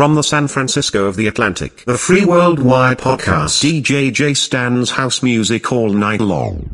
From the San Francisco of the Atlantic, the Free Worldwide podcast, DJ J house music all night long.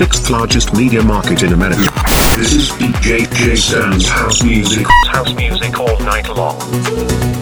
On the sixth largest media market in America. This is DJ J Stan's house music. House music all night long.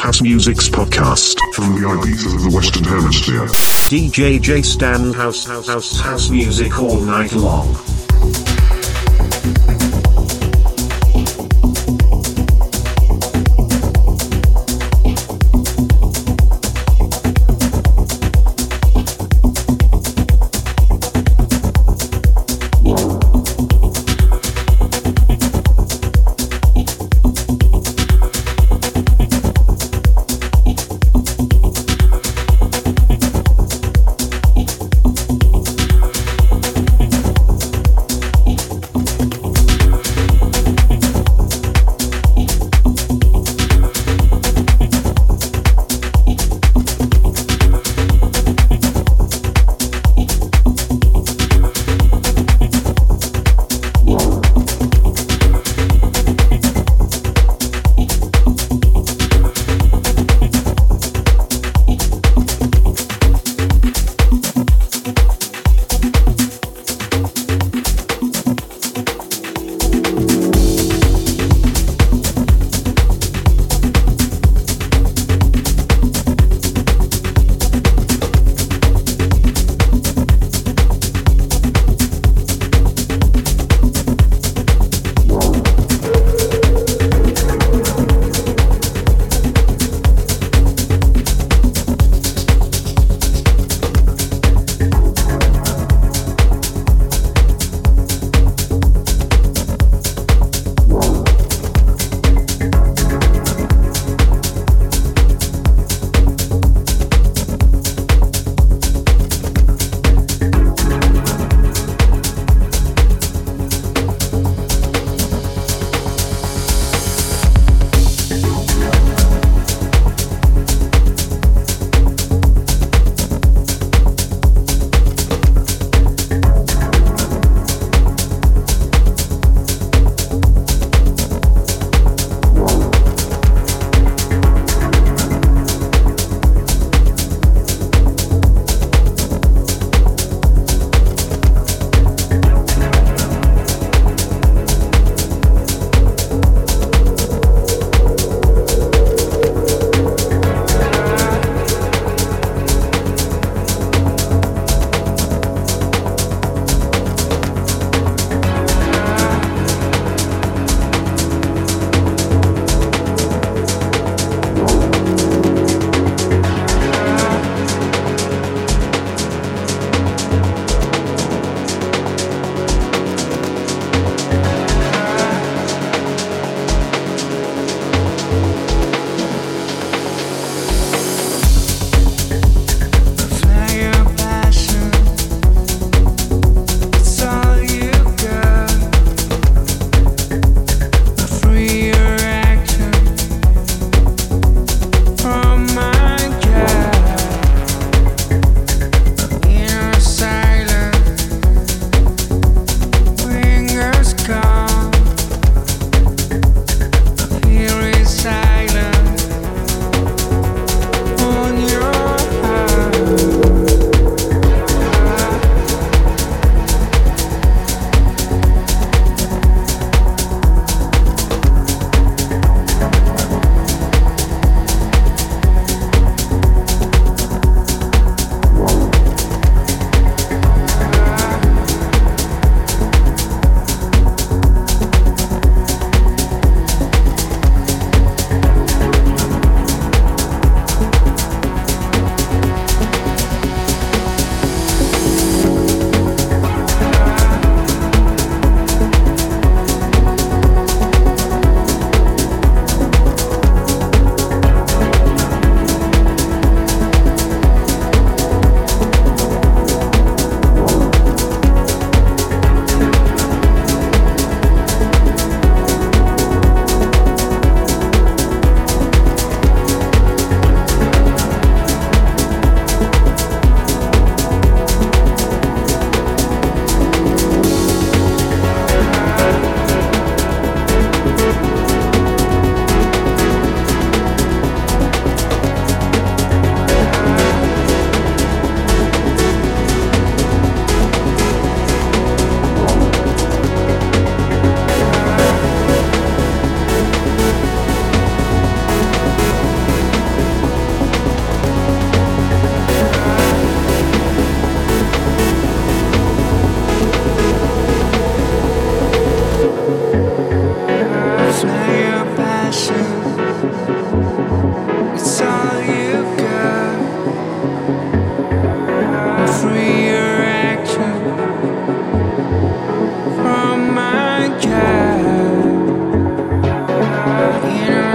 House Music's podcast. from the Ibiza of the Western Hemisphere. DJ J Stan House House House House Music all night long.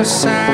We're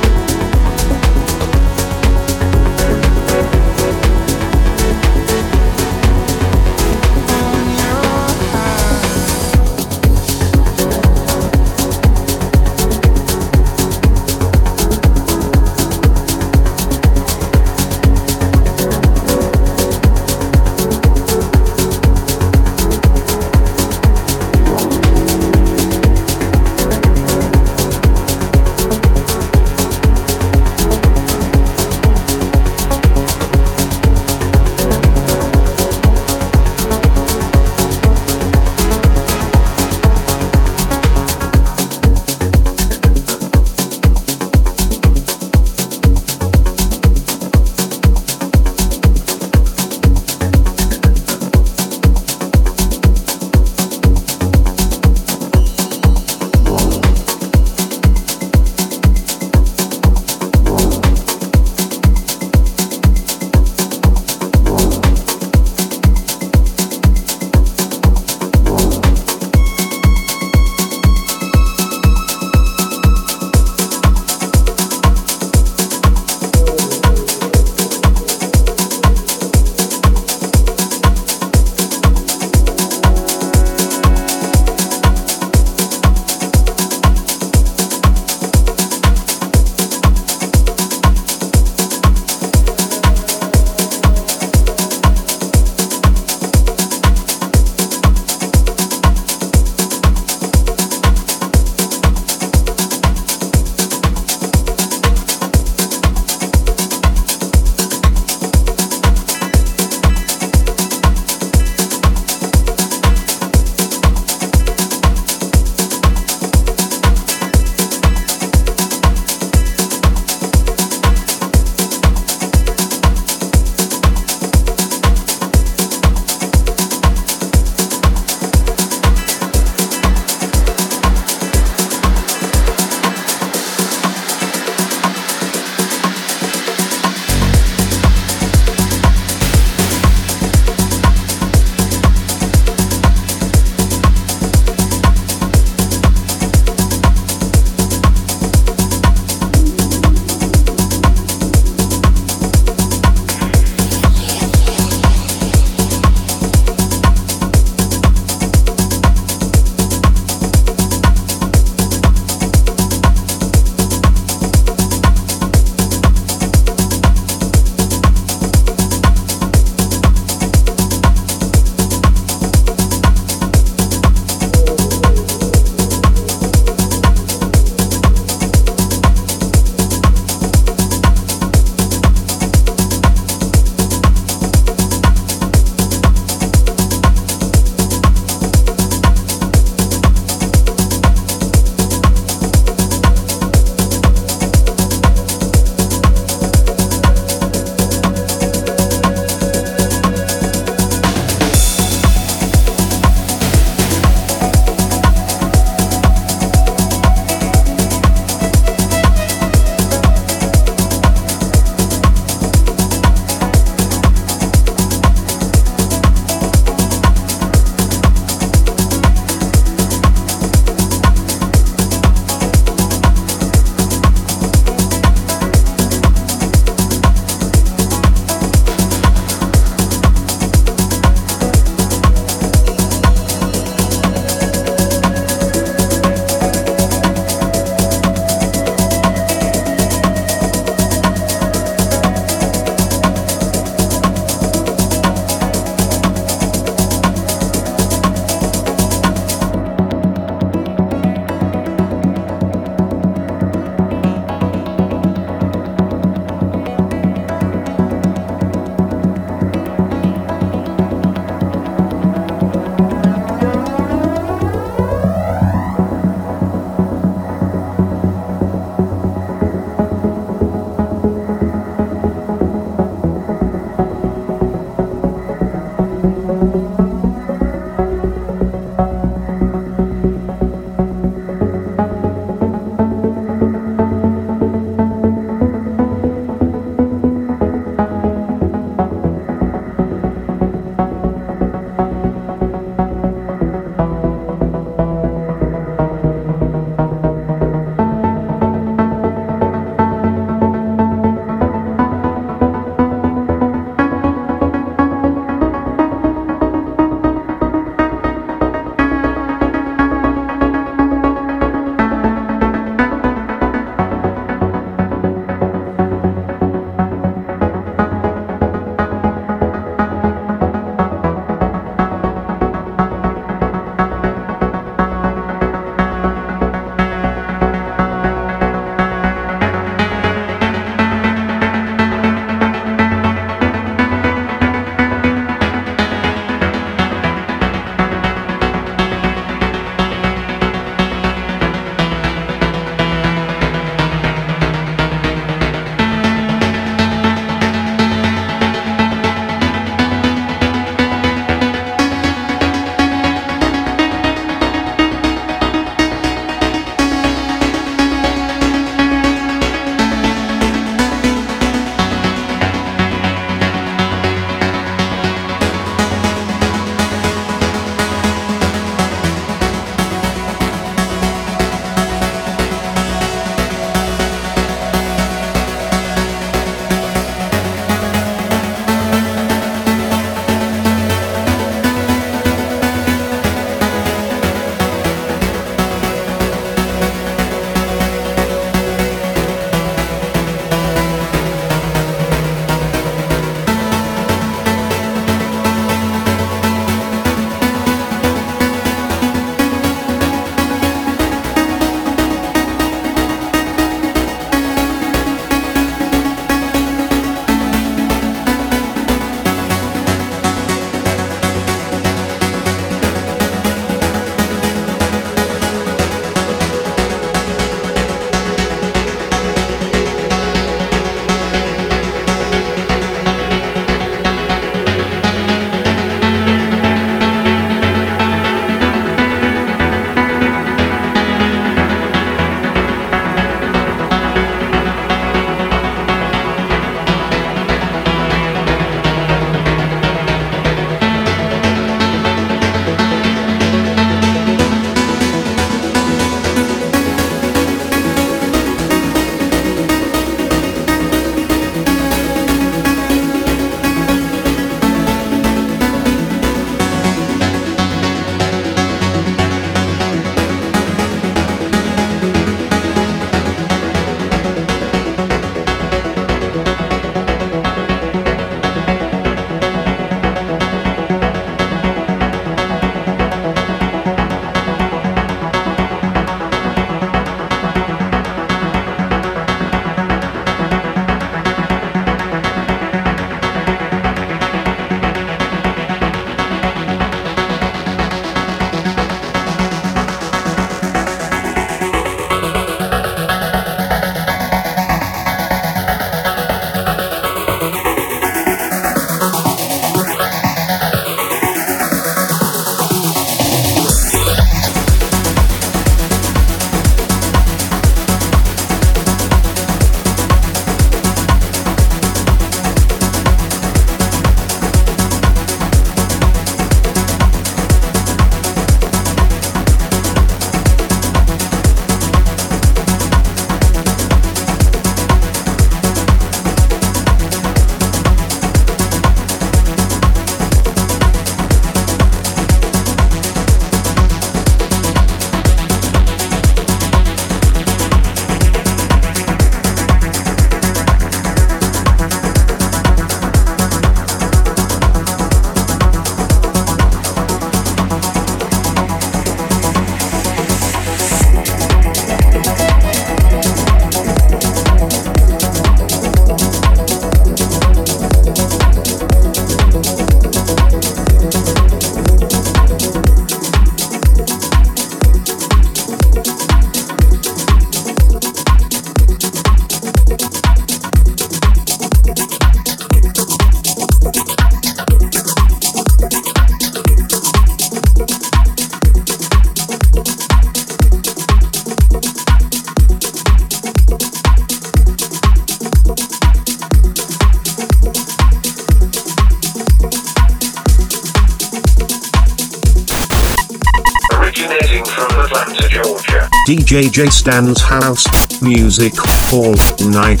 DJ Stan's House Music All Night.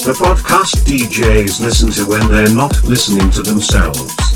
The podcast DJs listen to when they're not listening to themselves.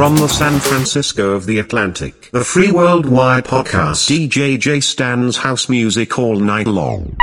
From the San Francisco of the Atlantic, the free worldwide podcast, DJ J house music all night long.